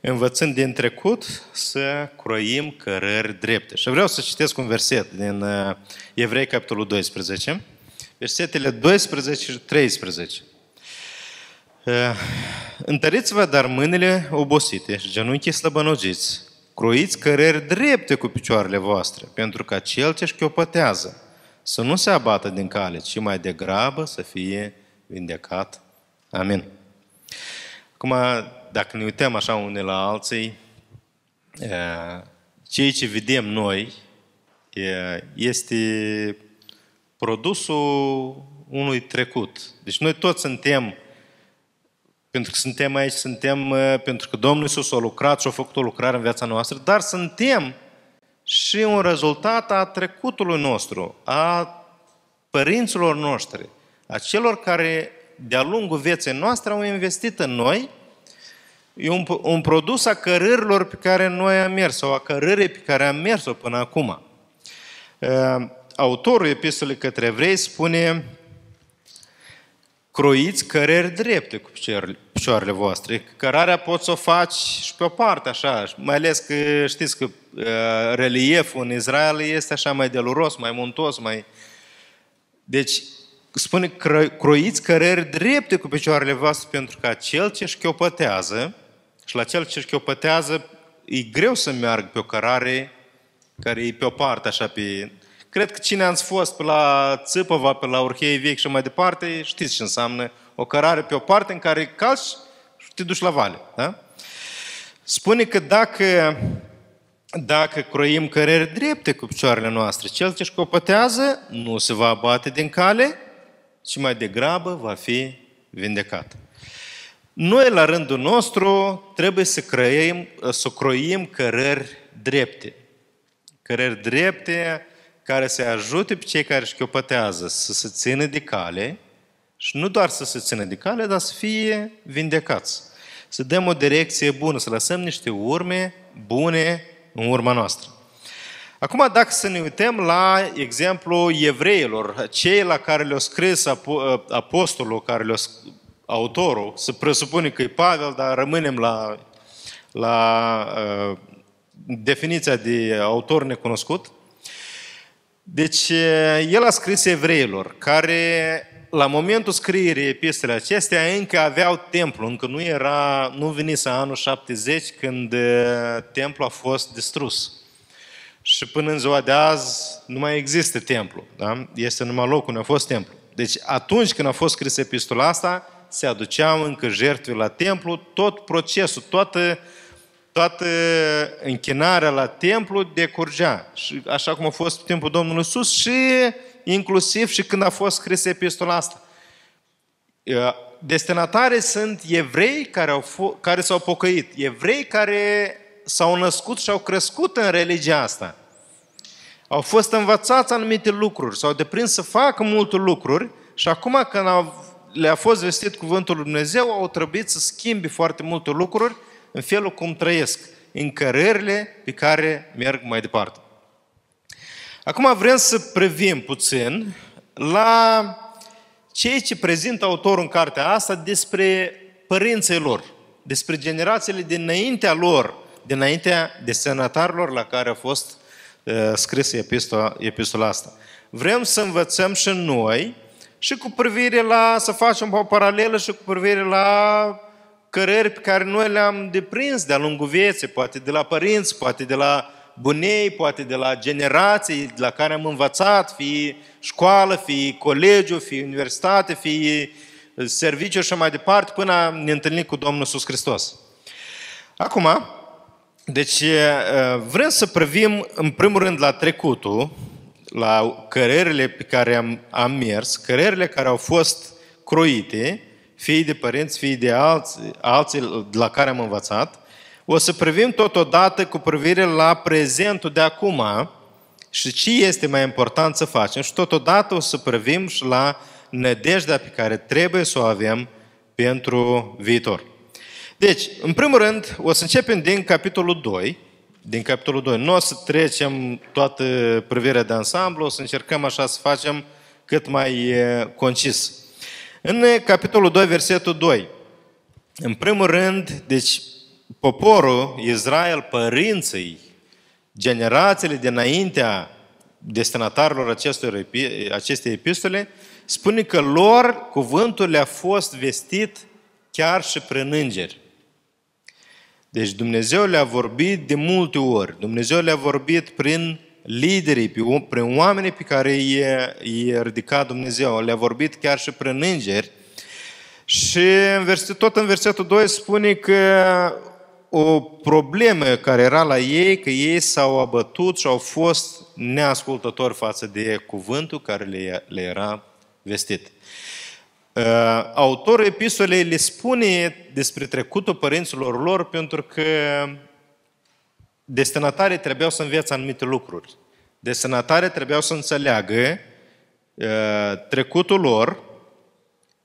învățând din trecut să croim cărări drepte. Și vreau să citesc un verset din uh, Evrei, capitolul 12, versetele 12 și 13. Uh, Întăriți-vă dar mâinile obosite și genunchii slăbănogiți, croiți cărări drepte cu picioarele voastre, pentru ca cel ce șchiopătează să nu se abată din cale, ci mai degrabă să fie vindecat. Amin. Acum, dacă ne uităm așa unii la alții, ceea ce vedem noi este produsul unui trecut. Deci noi toți suntem, pentru că suntem aici, suntem pentru că Domnul Iisus a lucrat și a făcut o lucrare în viața noastră, dar suntem și un rezultat a trecutului nostru, a părinților noștri, a celor care de-a lungul vieții noastre au investit în noi e un, un produs a cărărilor pe care noi am mers sau a cărării pe care am mers-o până acum. Autorul epistolei către evrei spune croiți căreri drepte cu picioarele voastre. Cărarea poți să o faci și pe o parte, așa, mai ales că știți că relieful în Israel este așa mai deluros, mai muntos, mai... Deci, spune, croiți căreri drepte cu picioarele voastre pentru că cel ce șchiopătează și la cel ce șchiopătează, e greu să meargă pe o cărare care e pe o parte, așa, pe... Cred că cine ați fost pe la Țăpăva, pe la Urhei Vechi și mai departe, știți ce înseamnă o cărare pe o parte în care calci și te duci la vale. Da? Spune că dacă, dacă croim căreri drepte cu picioarele noastre, cel ce școpătează nu se va abate din cale, ci mai degrabă va fi vindecat. Noi, la rândul nostru, trebuie să, creiem, să croim cărări drepte. Cărări drepte care să ajute pe cei care șchiopătează să se țină de cale și nu doar să se țină de cale, dar să fie vindecați. Să dăm o direcție bună, să lăsăm niște urme bune în urma noastră. Acum, dacă să ne uităm la exemplu evreilor, cei la care le-a scris apostolul, care le-a autorul, să presupune că e Pavel, dar rămânem la, la uh, definiția de autor necunoscut. Deci, uh, el a scris evreilor, care la momentul scrierii epistolei acestea încă aveau templu, încă nu era, nu venise anul 70 când uh, templul a fost distrus. Și până în ziua de azi nu mai există templu. Da? Este numai locul unde a fost templu. Deci atunci când a fost scris epistola asta, se aduceau încă jertfe la templu, tot procesul, toată, toată închinarea la templu decurgea. Și așa cum a fost pe timpul Domnului Iisus și inclusiv și când a fost scris epistola asta. Destinatare sunt evrei care, au f- care s-au pocăit, evrei care s-au născut și au crescut în religia asta. Au fost învățați anumite lucruri, s-au deprins să facă multe lucruri și acum când au le-a fost vestit cuvântul lui Dumnezeu, au trebuit să schimbi foarte multe lucruri în felul cum trăiesc, în cărările pe care merg mai departe. Acum vrem să privim puțin la ceea ce prezintă autorul în cartea asta despre părinții lor, despre generațiile dinaintea lor, dinaintea desenatarilor la care a fost uh, scrisă epistola, epistola asta. Vrem să învățăm și noi și cu privire la, să facem o paralelă și cu privire la cărări pe care noi le-am deprins de-a lungul vieții, poate de la părinți, poate de la bunei, poate de la generații de la care am învățat, fie școală, fie colegiu, fie universitate, fie serviciu și mai departe, până ne întâlnim cu Domnul Iisus Hristos. Acum, deci vrem să privim în primul rând la trecutul, la cărările pe care am, am mers, cărările care au fost croite, fie de părinți, fie de alți, alții la care am învățat, o să privim totodată cu privire la prezentul de acum și ce este mai important să facem și totodată o să privim și la nădejdea pe care trebuie să o avem pentru viitor. Deci, în primul rând, o să începem din capitolul 2, din capitolul 2. Nu o să trecem toată privirea de ansamblu, o să încercăm așa să facem cât mai concis. În capitolul 2, versetul 2, în primul rând, deci poporul, Israel, părinții, generațiile dinaintea destinatarilor acestor, acestei epistole, spune că lor cuvântul le-a fost vestit chiar și prin îngeri. Deci Dumnezeu le-a vorbit de multe ori. Dumnezeu le-a vorbit prin liderii, prin oamenii pe care i-a ridicat Dumnezeu. Le-a vorbit chiar și prin îngeri. Și tot în versetul 2 spune că o problemă care era la ei, că ei s-au abătut și au fost neascultători față de cuvântul care le, le era vestit. Uh, autorul epistolei le spune despre trecutul părinților lor pentru că destinatarii trebuiau să învețe anumite lucruri. Destinatarii trebuiau să înțeleagă uh, trecutul lor,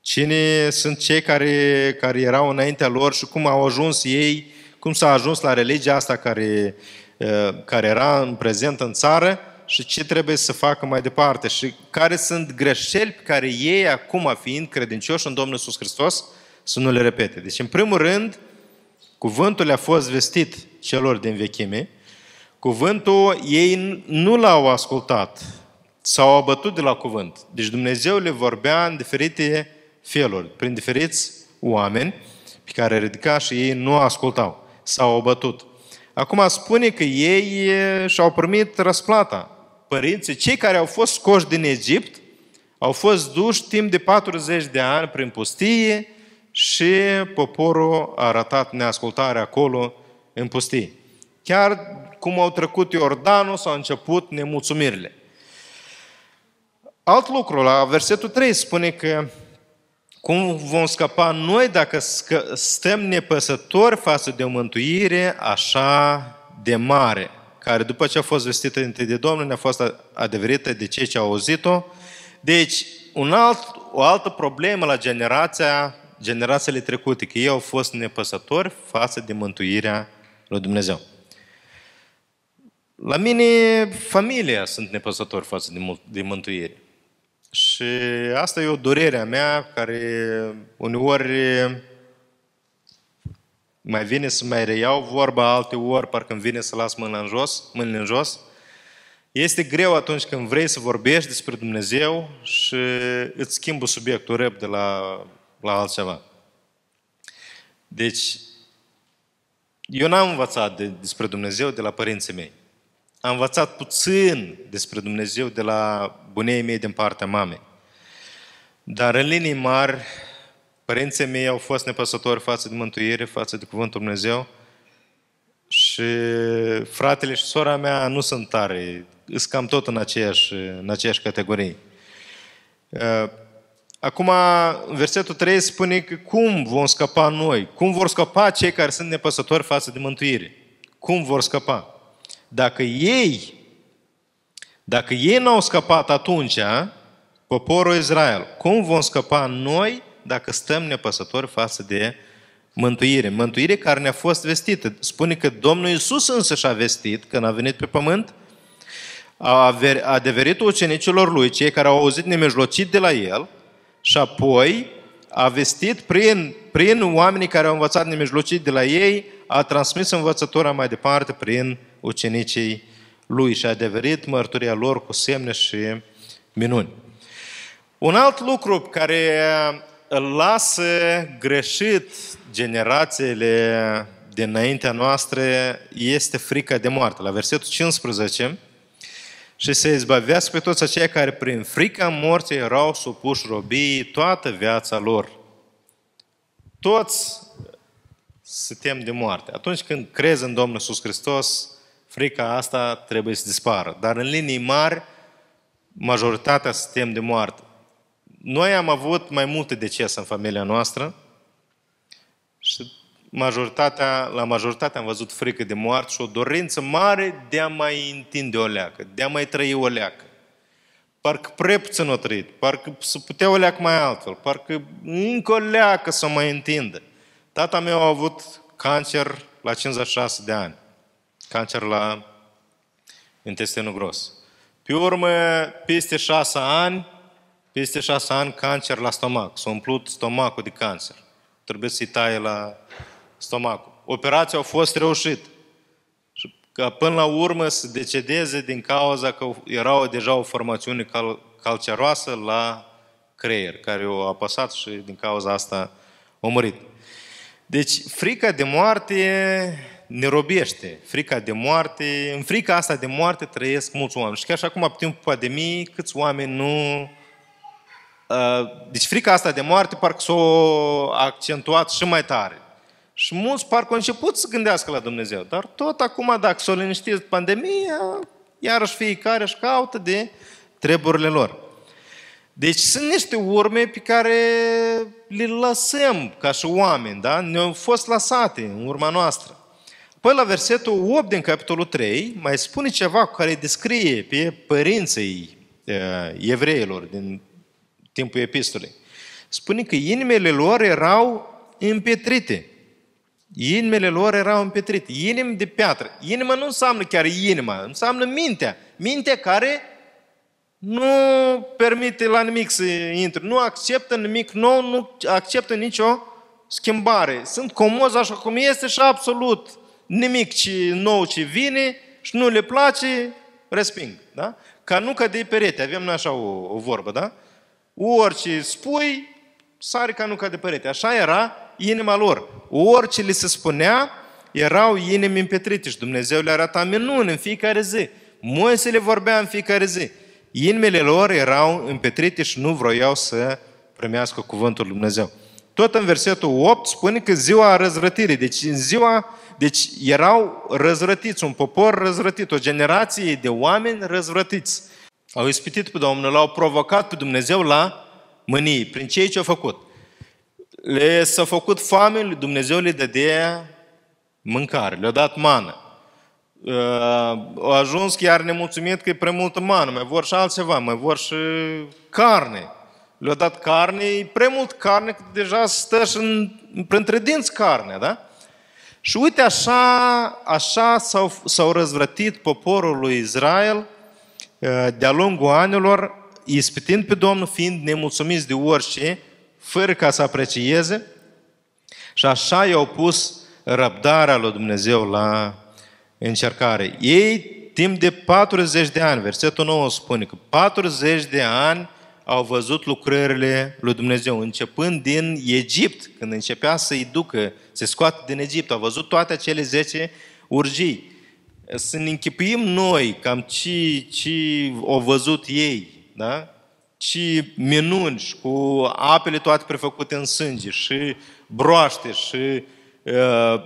cine sunt cei care, care erau înaintea lor și cum au ajuns ei, cum s-a ajuns la religia asta care, uh, care era în prezent în țară și ce trebuie să facă mai departe și care sunt greșeli pe care ei, acum fiind credincioși în Domnul Iisus Hristos, să nu le repete. Deci, în primul rând, cuvântul le-a fost vestit celor din vechime, cuvântul ei nu l-au ascultat, s-au abătut de la cuvânt. Deci Dumnezeu le vorbea în diferite feluri, prin diferiți oameni pe care ridica și ei nu ascultau, s-au abătut. Acum spune că ei și-au primit răsplata părinții, cei care au fost scoși din Egipt, au fost duși timp de 40 de ani prin pustie și poporul a arătat neascultare acolo în pustie. Chiar cum au trecut Iordanul, s-au început nemulțumirile. Alt lucru, la versetul 3 spune că cum vom scăpa noi dacă stăm nepăsători față de o mântuire așa de mare care după ce a fost vestită dintre de Domnul, ne-a fost adeverită de cei ce au auzit-o. Deci, un alt, o altă problemă la generația, generațiile trecute, că ei au fost nepăsători față de mântuirea lui Dumnezeu. La mine, familia sunt nepăsători față de, de mântuire. Și asta e o durere a mea care uneori mai vine să mai reiau vorba alte ori, parcă îmi vine să las mâna în jos, mâinile în jos. Este greu atunci când vrei să vorbești despre Dumnezeu și îți schimbă subiectul rep de la, la altceva. Deci, eu n-am învățat de, despre Dumnezeu de la părinții mei. Am învățat puțin despre Dumnezeu de la bunei mei din partea mamei. Dar în linii mari, Părinții mei au fost nepăsători față de mântuire, față de Cuvântul Dumnezeu și fratele și sora mea nu sunt tare, sunt cam tot în aceeași, în aceeași categorie. Uh, acum, versetul 3 spune că cum vom scăpa noi? Cum vor scăpa cei care sunt nepăsători față de mântuire? Cum vor scăpa? Dacă ei, dacă ei n-au scăpat atunci, poporul Israel, cum vom scăpa noi dacă stăm nepăsători față de mântuire. Mântuire care ne-a fost vestită. Spune că Domnul Iisus însă și-a vestit când a venit pe pământ, a adeverit ucenicilor lui, cei care au auzit nemijlocit de la el, și apoi a vestit prin, prin oamenii care au învățat nemijlocit de la ei, a transmis învățătura mai departe prin ucenicii lui și a adeverit mărturia lor cu semne și minuni. Un alt lucru care îl lasă greșit generațiile dinaintea noastră este frica de moarte. La versetul 15, și să izbăvească pe toți aceia care prin frica morții erau supuși robii toată viața lor. Toți se tem de moarte. Atunci când crezi în Domnul Iisus Hristos, frica asta trebuie să dispară. Dar în linii mari, majoritatea se tem de moarte. Noi am avut mai multe decese în familia noastră și majoritatea, la majoritatea am văzut frică de moarte și o dorință mare de a mai întinde o leacă, de a mai trăi o leacă. Parcă prea puțin o trăit, parcă să putea o leacă mai altfel, parcă încă o leacă să mai întindă. Tata meu a avut cancer la 56 de ani, cancer la intestinul gros. Pe urmă, peste 6 ani, peste șase ani cancer la stomac. S-a umplut stomacul de cancer. Trebuie să-i taie la stomacul. operația a fost reușit. Și că până la urmă să decedeze din cauza că era deja o formațiune cal- calceroasă la creier, care o apăsat și din cauza asta a murit. Deci frica de moarte ne robește. Frica de moarte, în frica asta de moarte trăiesc mulți oameni. Și chiar și acum, pe timpul pandemiei, câți oameni nu... Deci frica asta de moarte parcă s-a accentuat și mai tare. Și mulți parcă au început să gândească la Dumnezeu. Dar tot acum, dacă s-o liniștit pandemia, iarăși fiecare își caută de treburile lor. Deci sunt niște urme pe care le lăsăm ca și oameni, da? Ne-au fost lăsate în urma noastră. Păi la versetul 8 din capitolul 3 mai spune ceva cu care descrie pe părinții evreilor din timpul epistolei. Spune că inimile lor erau împetrite. Inimile lor erau împetrite. Inimi de piatră. Inima nu înseamnă chiar inima, înseamnă mintea. Mintea care nu permite la nimic să intre, nu acceptă nimic nou, nu acceptă nicio schimbare. Sunt comozi așa cum este și absolut nimic ce nou ce vine și nu le place, resping. Da? Ca nu cădei perete. Avem noi așa o, o vorbă, da? Orice spui, sare ca nu cade perete. Așa era inima lor. Orice li se spunea, erau inimi împetrite și Dumnezeu le arăta minuni în fiecare zi. Moise le vorbea în fiecare zi. Inimile lor erau împetrite și nu vroiau să primească cuvântul Lui Dumnezeu. Tot în versetul 8 spune că ziua răzvrătirii, deci în ziua, deci erau răzvrătiți, un popor răzvrătit, o generație de oameni răzvrătiți. Au ispitit pe Domnul, l-au provocat pe Dumnezeu la mânie, prin cei ce au făcut. Le s-a făcut foame, lui Dumnezeu le dădea mâncare, le-a dat mană. Uh, au ajuns chiar nemulțumit că e prea multă mană, mai vor și altceva, mai vor și carne. Le-au dat carne, e prea mult carne, că deja stă și în, printre dinți carne, da? Și uite așa, așa s-au, s-au răzvrătit poporul lui Israel uh, de-a lungul anilor, ispitind pe Domnul, fiind nemulțumiți de orice, fără ca să aprecieze, și așa i-au pus răbdarea lui Dumnezeu la încercare. Ei, timp de 40 de ani, versetul 9 spune că 40 de ani au văzut lucrările lui Dumnezeu, începând din Egipt, când începea să-i ducă, să scoată din Egipt, au văzut toate acele 10 urgii. Să ne închipuim noi cam ce, ce au văzut ei, da? ce minunși și cu apele toate prefăcute în sânge și broaște și Uh,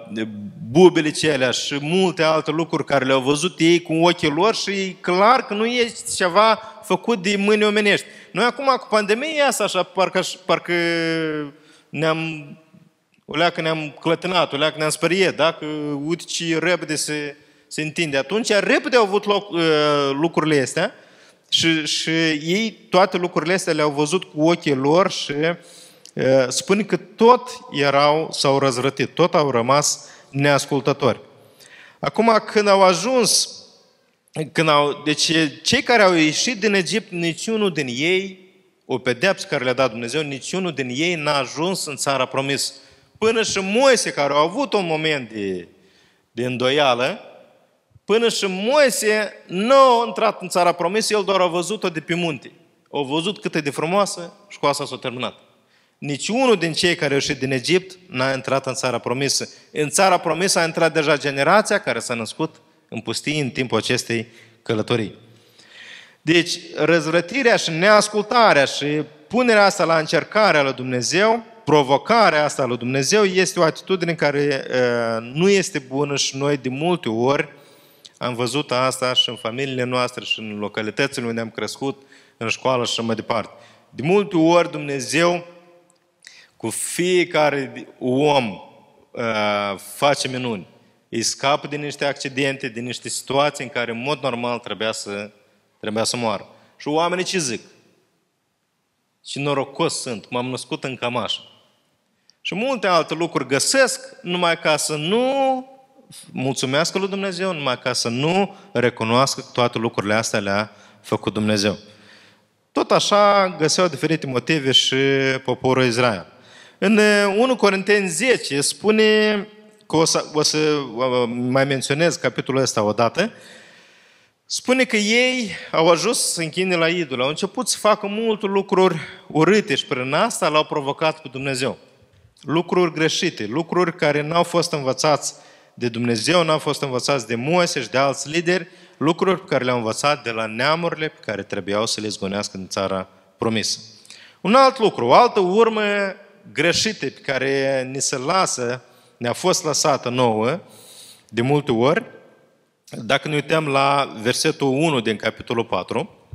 bubele celea și multe alte lucruri care le-au văzut ei cu ochii lor și e clar că nu este ceva făcut de mâini omenești. Noi acum cu pandemia asta așa parcă, parcă ne-am o leacă ne-am clătinat, o leacă ne-am speriet, da? Că uite ce repede se, se întinde. Atunci repede au avut loc uh, lucrurile astea și, și ei toate lucrurile astea le-au văzut cu ochii lor și uh, spune că tot erau, s-au răzvrătit, tot au rămas neascultători. Acum, când au ajuns, când au, deci cei care au ieșit din Egipt, niciunul din ei, o pedeapsă care le-a dat Dumnezeu, niciunul din ei n-a ajuns în țara promis. Până și Moise, care a avut un moment de, de îndoială, până și Moise nu a intrat în țara promis, el doar a văzut-o de pe munte. A văzut cât e de frumoasă și cu asta s-a terminat. Niciunul din cei care au ieșit din Egipt n-a intrat în țara promisă. În țara promisă a intrat deja generația care s-a născut în pustie în timpul acestei călătorii. Deci, răzvrătirea și neascultarea și punerea asta la încercarea lui Dumnezeu, provocarea asta lui Dumnezeu este o atitudine care uh, nu este bună și noi de multe ori am văzut asta și în familiile noastre și în localitățile unde am crescut, în școală și așa mai departe. De multe ori Dumnezeu cu fiecare om uh, face minuni. Îi scapă din niște accidente, din niște situații în care în mod normal trebuia să, trebuia să moară. Și oamenii ce zic? Ce norocos sunt, m-am născut în cămașă. Și multe alte lucruri găsesc numai ca să nu mulțumească lui Dumnezeu, numai ca să nu recunoască că toate lucrurile astea le-a făcut Dumnezeu. Tot așa găseau diferite motive și poporul Israel. În 1 uh, Corinteni 10 spune că o să, o să mai menționez capitolul ăsta odată, spune că ei au ajuns să închine la idol, au început să facă multe lucruri urâte și prin asta l-au provocat pe Dumnezeu. Lucruri greșite, lucruri care n-au fost învățați de Dumnezeu, n-au fost învățați de Moise și de alți lideri, lucruri pe care le-au învățat de la neamurile pe care trebuiau să le zgonească în țara promisă. Un alt lucru, o altă urmă greșită pe care ni se lasă, ne-a fost lăsată nouă de multe ori, dacă ne uităm la versetul 1 din capitolul 4,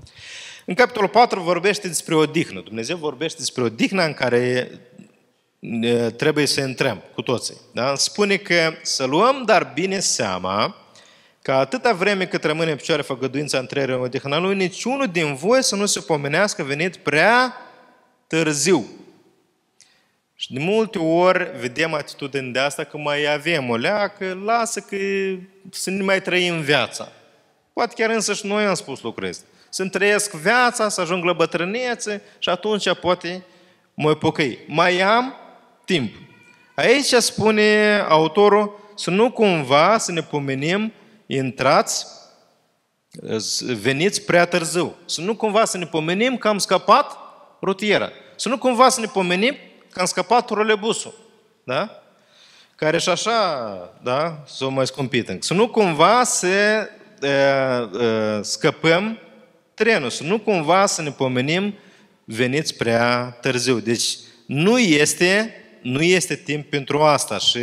în capitolul 4 vorbește despre odihnă. Dumnezeu vorbește despre odihnă în care trebuie să intrăm cu toții. Da? Spune că să luăm dar bine seama că atâta vreme cât rămâne în picioare făgăduința întrerei în odihna lui, niciunul din voi să nu se pomenească venit prea târziu. Și de multe ori vedem atitudine de asta că mai avem o leacă, lasă că să nu mai trăim viața. Poate chiar însă și noi am spus lucrul ăsta. Să-mi trăiesc viața, să ajung la bătrânețe și atunci poate mă pocăi. Mai am timp. Aici spune autorul să nu cumva să ne pomenim, intrați, veniți prea târziu. Să nu cumva să ne pomenim că am scăpat rutiera. Să nu cumva să ne pomenim că am scăpat trolebusul. Da? Care și așa, da, s-o mai scumpit. Să nu cumva să e, e, scăpăm trenul. Să nu cumva să ne pomenim veniți prea târziu. Deci nu este nu este timp pentru asta. Și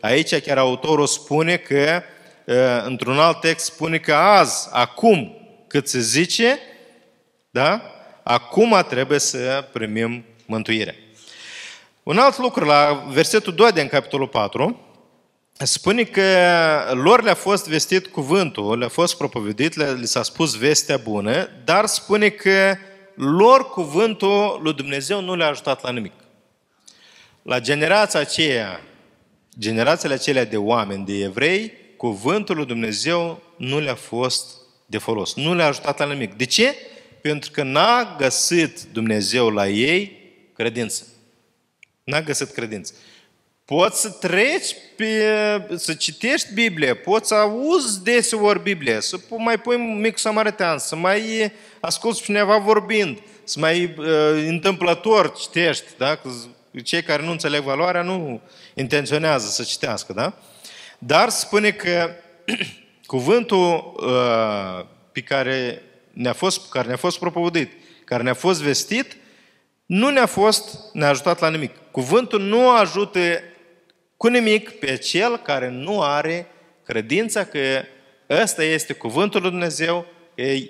aici chiar autorul spune că, într-un alt text, spune că azi, acum, cât se zice, da? Acum trebuie să primim mântuire. Un alt lucru, la versetul 2 din capitolul 4, spune că lor le-a fost vestit cuvântul, le-a fost propovedit, le, le s-a spus vestea bună, dar spune că lor cuvântul lui Dumnezeu nu le-a ajutat la nimic la generația aceea, generațiile acelea de oameni, de evrei, cuvântul lui Dumnezeu nu le-a fost de folos, nu le-a ajutat la nimic. De ce? Pentru că n-a găsit Dumnezeu la ei credință. N-a găsit credință. Poți să treci pe, să citești Biblia, poți să auzi deseori Biblia, să mai pui un mic samaritan, să mai asculți cineva vorbind, să mai uh, întâmplător citești, da? Cei care nu înțeleg valoarea nu intenționează să citească, da? Dar spune că cuvântul uh, pe care ne-a fost, care ne-a fost propovăduit, care ne-a fost vestit, nu ne-a fost, ne-a ajutat la nimic. Cuvântul nu ajută cu nimic pe cel care nu are credința că ăsta este cuvântul lui Dumnezeu,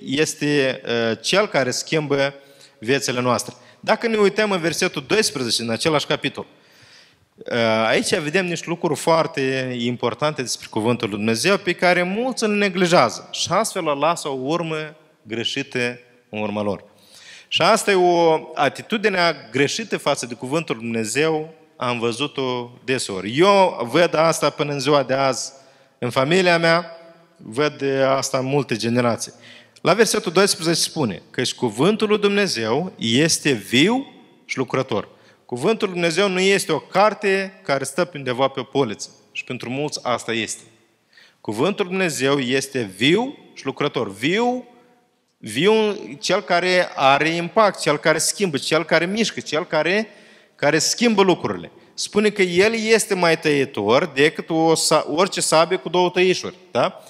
este uh, cel care schimbă viețile noastre. Dacă ne uităm în versetul 12, în același capitol, uh, aici vedem niște lucruri foarte importante despre Cuvântul Lui Dumnezeu pe care mulți îl neglijează și astfel lasă o urmă greșită în urma lor. Și asta e o atitudine greșită față de Cuvântul Lui Dumnezeu, am văzut-o deseori. Eu văd asta până în ziua de azi în familia mea, văd asta în multe generații. La versetul 12 spune că și cuvântul lui Dumnezeu este viu și lucrător. Cuvântul lui Dumnezeu nu este o carte care stă undeva pe o poliță. Și pentru mulți asta este. Cuvântul lui Dumnezeu este viu și lucrător. Viu, viu cel care are impact, cel care schimbă, cel care mișcă, cel care, care schimbă lucrurile. Spune că el este mai tăietor decât o, orice sabie cu două tăișuri. Da?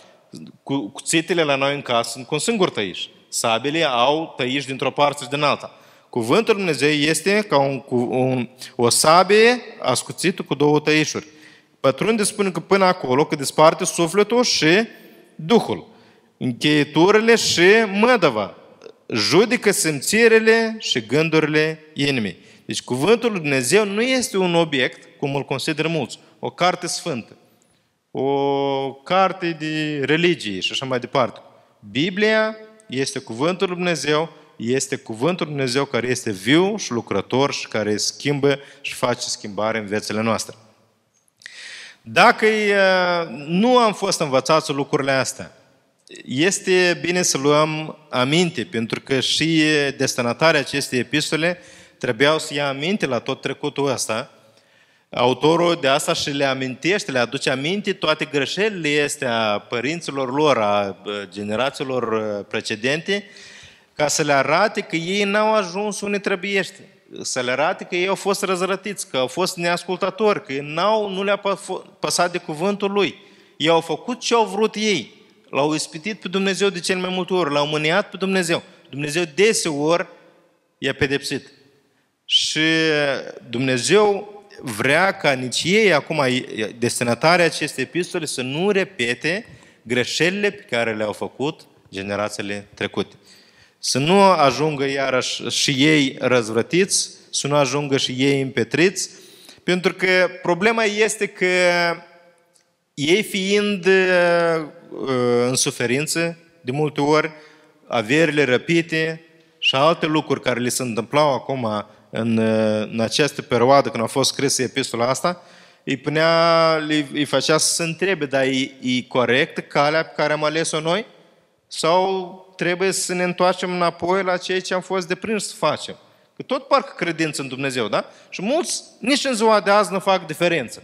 Cuțitele la noi în casă sunt cu un singur tăiș. Sabele au tăiș dintr-o parte și din alta. Cuvântul Dumnezeu este ca un, un, o sabie ascuțită cu două tăișuri. Pătrunde spune că până acolo, că desparte sufletul și Duhul, încheieturile și mădăva, judecă simțirile și gândurile inimii. Deci cuvântul lui Dumnezeu nu este un obiect, cum îl consideră mulți, o carte sfântă o carte de religie și așa mai departe. Biblia este cuvântul lui Dumnezeu, este cuvântul lui Dumnezeu care este viu și lucrător și care schimbă și face schimbare în viețile noastre. Dacă nu am fost învățați lucrurile astea, este bine să luăm aminte, pentru că și destinatarea acestei epistole trebuiau să ia aminte la tot trecutul ăsta, autorul de asta și le amintește, le aduce aminte toate greșelile astea părinților lor, a generațiilor precedente, ca să le arate că ei n-au ajuns unde trebuiește. Să le arate că ei au fost răzrătiți, că au fost neascultatori, că n-au, nu le-a păsat de cuvântul lui. Ei au făcut ce au vrut ei. L-au ispitit pe Dumnezeu de cel mai multe ori, l-au mâniat pe Dumnezeu. Dumnezeu deseori i-a pedepsit. Și Dumnezeu vrea ca nici ei, acum, destinatarea acestei epistole, să nu repete greșelile pe care le-au făcut generațiile trecute. Să nu ajungă iarăși și ei răzvrătiți, să nu ajungă și ei împetriți, pentru că problema este că ei fiind uh, în suferință, de multe ori, averile răpite și alte lucruri care le se întâmplau acum în, în această perioadă când a fost scrisă epistola asta, îi punea, îi făcea să se întrebe, dar e, e corect calea pe care am ales-o noi? Sau trebuie să ne întoarcem înapoi la ceea ce am fost deprins să facem? Că tot parcă credință în Dumnezeu, da? Și mulți nici în ziua de azi nu fac diferență.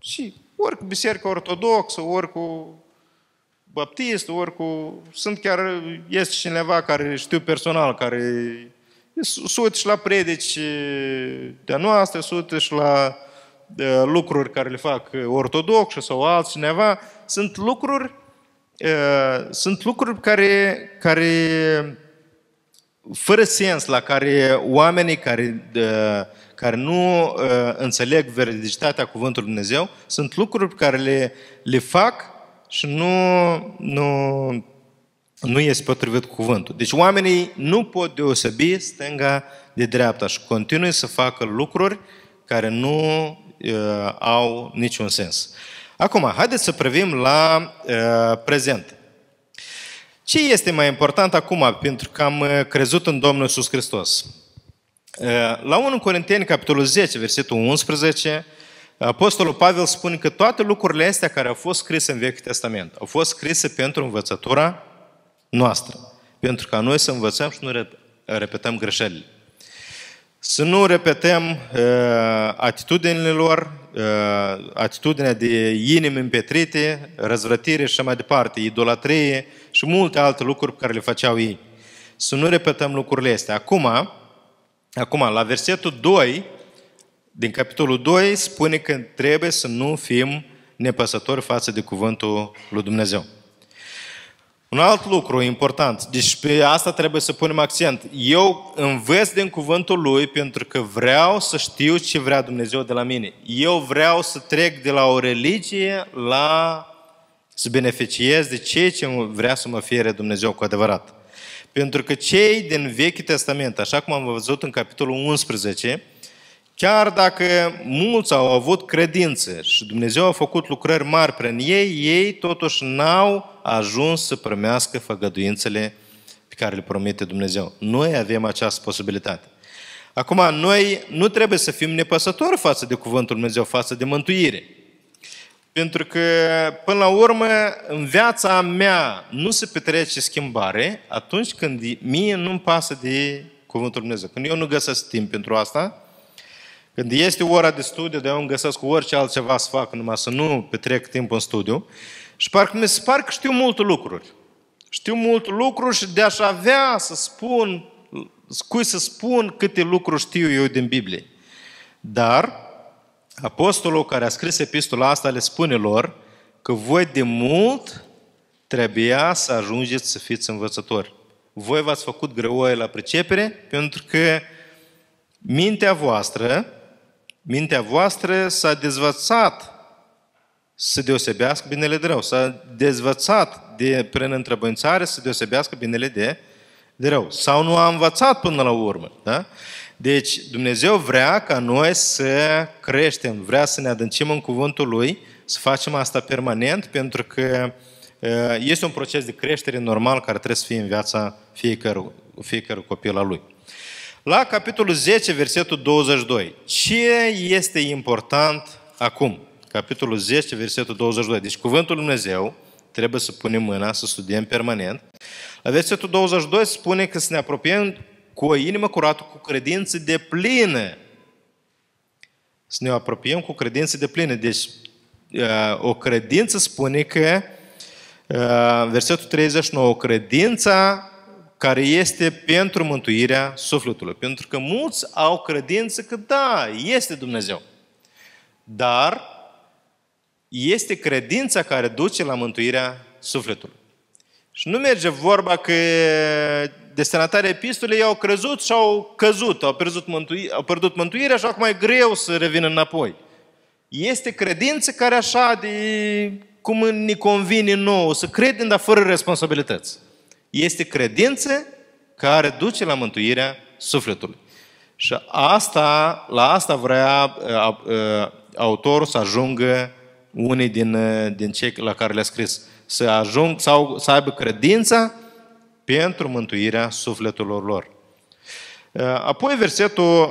Și ori cu biserica ortodoxă, ori cu baptist, ori cu... Sunt chiar, este cineva care știu personal, care sută și la predici de-a noastră, sută și la de, lucruri care le fac ortodoxi sau altcineva. Sunt lucruri, uh, sunt lucruri care, care fără sens, la care oamenii care, uh, care nu uh, înțeleg veridicitatea Cuvântului Dumnezeu, sunt lucruri pe care le, le fac și nu, nu, nu este potrivit cuvântul. Deci oamenii nu pot deosebi stânga de dreapta și continuă să facă lucruri care nu uh, au niciun sens. Acum, haideți să privim la uh, prezent. Ce este mai important acum, pentru că am uh, crezut în Domnul Iisus Hristos? Uh, la 1 Corinteni, capitolul 10, versetul 11, Apostolul Pavel spune că toate lucrurile astea care au fost scrise în Vechiul Testament au fost scrise pentru învățătura noastră. Pentru ca noi să învățăm și nu repetăm greșelile. Să nu repetăm uh, atitudinile lor, uh, atitudinea de inimi împetrite, răzvrătire și așa mai departe, idolatrie și multe alte lucruri pe care le făceau ei. Să nu repetăm lucrurile astea. Acum, acum la versetul 2, din capitolul 2 spune că trebuie să nu fim nepăsători față de cuvântul lui Dumnezeu. Un alt lucru important, deci pe asta trebuie să punem accent. Eu învăț din cuvântul lui pentru că vreau să știu ce vrea Dumnezeu de la mine. Eu vreau să trec de la o religie la să beneficiez de ceea ce vrea să mă fiere Dumnezeu cu adevărat. Pentru că cei din Vechiul Testament, așa cum am văzut în capitolul 11, Chiar dacă mulți au avut credință și Dumnezeu a făcut lucrări mari prin ei, ei totuși n-au ajuns să primească făgăduințele pe care le promite Dumnezeu. Noi avem această posibilitate. Acum, noi nu trebuie să fim nepăsători față de Cuvântul Dumnezeu, față de mântuire. Pentru că, până la urmă, în viața mea nu se petrece schimbare atunci când mie nu-mi pasă de Cuvântul Dumnezeu. Când eu nu găsesc timp pentru asta, când este ora de studiu, de îmi găsesc cu orice altceva să fac, numai să nu petrec timp în studiu, și parcă mi se pare că știu multe lucruri. Știu multe lucruri și de-aș avea să spun, cui să spun câte lucruri știu eu din Biblie. Dar apostolul care a scris epistola asta le spune lor că voi de mult trebuia să ajungeți să fiți învățători. Voi v-ați făcut greoaie la pricepere pentru că mintea voastră mintea voastră s-a dezvățat să deosebească binele de rău. S-a dezvățat de, prin întrebăințare să deosebească binele de, de rău. Sau nu a învățat până la urmă. Da? Deci Dumnezeu vrea ca noi să creștem, vrea să ne adâncim în cuvântul Lui, să facem asta permanent, pentru că este un proces de creștere normal care trebuie să fie în viața fiecărui, fiecărui copil al Lui. La capitolul 10, versetul 22. Ce este important acum? Capitolul 10, versetul 22. Deci cuvântul Lui Dumnezeu trebuie să punem mâna, să studiem permanent. La versetul 22 spune că să ne apropiem cu o inimă curată, cu credință de plină. Să ne apropiem cu credință de plină. Deci, o credință spune că, versetul 39, credința care este pentru mântuirea sufletului. Pentru că mulți au credință că da, este Dumnezeu. Dar este credința care duce la mântuirea sufletului. Și nu merge vorba că destinatarii epistolei au crezut și au căzut, au pierdut, mântui, au pierdut mântuirea și acum e greu să revină înapoi. Este credință care așa de cum ne convine nouă, să credem, dar fără responsabilități. Este credință care duce la mântuirea sufletului. Și asta, la asta vrea autorul să ajungă unii din, din cei la care le-a scris. Să ajung sau să aibă credința pentru mântuirea sufletelor lor. Apoi versetul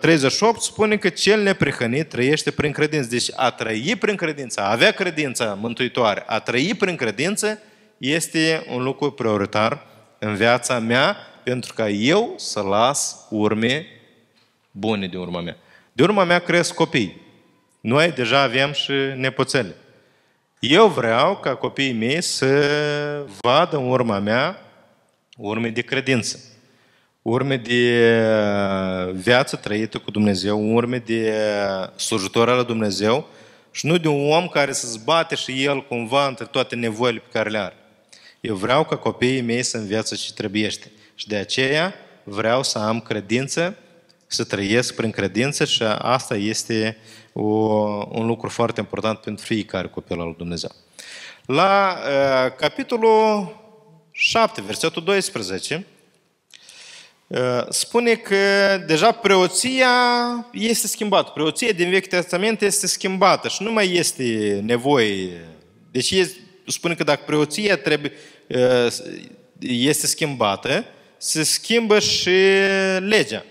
38 spune că cel neprihănit trăiește prin credință. Deci a trăi prin credință, a avea credința mântuitoare, a trăi prin credință este un lucru prioritar în viața mea pentru ca eu să las urme bune de urma mea. De urma mea cresc copii. Noi deja avem și nepoțele. Eu vreau ca copiii mei să vadă în urma mea urme de credință, urme de viață trăită cu Dumnezeu, urme de slujitor al Dumnezeu și nu de un om care să zbate și el cumva între toate nevoile pe care le are. Eu vreau ca copiii mei să învețe ce trebuiește. Și de aceea vreau să am credință, să trăiesc prin credință și asta este o, un lucru foarte important pentru fiecare copil al lui Dumnezeu. La uh, capitolul 7, versetul 12, uh, spune că deja preoția este schimbată. Preoția din Vechiul Testament este schimbată și nu mai este nevoie. Deci spune că dacă preoția trebuie, uh, este schimbată, se schimbă și legea.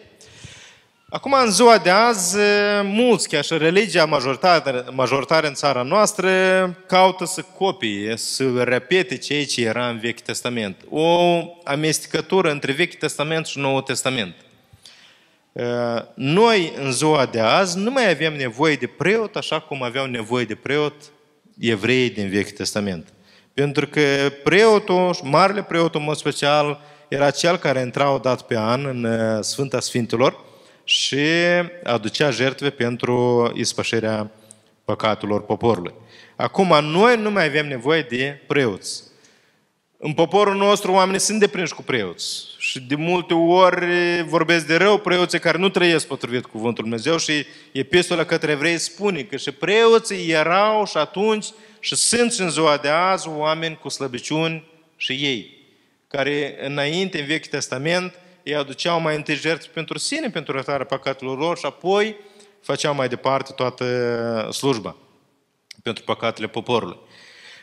Acum, în ziua de azi, mulți, chiar și religia majoritară, majoritară în țara noastră, caută să copie, să repete ceea ce era în Vechiul Testament. O amestecătură între Vechiul Testament și Noul Testament. Noi, în ziua de azi, nu mai avem nevoie de preot așa cum aveau nevoie de preot evrei din Vechiul Testament. Pentru că preotul, marele preot în mod special, era cel care intra o dată pe an în uh, Sfânta Sfintelor și aducea jertfe pentru ispășirea păcatelor poporului. Acum, noi nu mai avem nevoie de preoți. În poporul nostru oamenii sunt deprinși cu preoți. Și de multe ori vorbesc de rău preoții care nu trăiesc potrivit cuvântul Dumnezeu și epistola către evrei spune că și preoții erau și atunci și sunt și în ziua de azi oameni cu slăbiciuni și ei care înainte, în Vechiul Testament, ei aduceau mai întâi jertfe pentru sine, pentru iertarea păcatelor lor și apoi făceau mai departe toată slujba pentru păcatele poporului.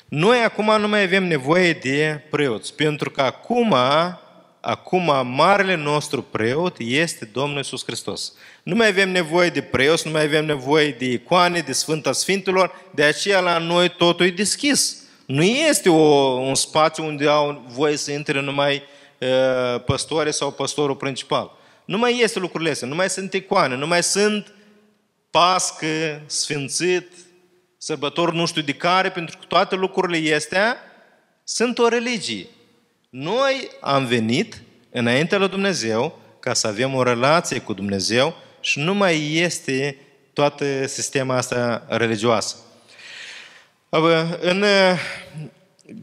Noi acum nu mai avem nevoie de preoți, pentru că acum, acum marele nostru preot este Domnul Iisus Hristos. Nu mai avem nevoie de preoți, nu mai avem nevoie de icoane, de Sfânta Sfintelor, de aceea la noi totul e deschis. Nu este o, un spațiu unde au voie să intre numai uh, păstoare sau păstorul principal. Nu mai este lucrurile astea, nu mai sunt icoane, nu mai sunt pască, sfințit, sărbători nu știu de care, pentru că toate lucrurile astea sunt o religie. Noi am venit înaintea lui Dumnezeu ca să avem o relație cu Dumnezeu și nu mai este toată sistema asta religioasă. În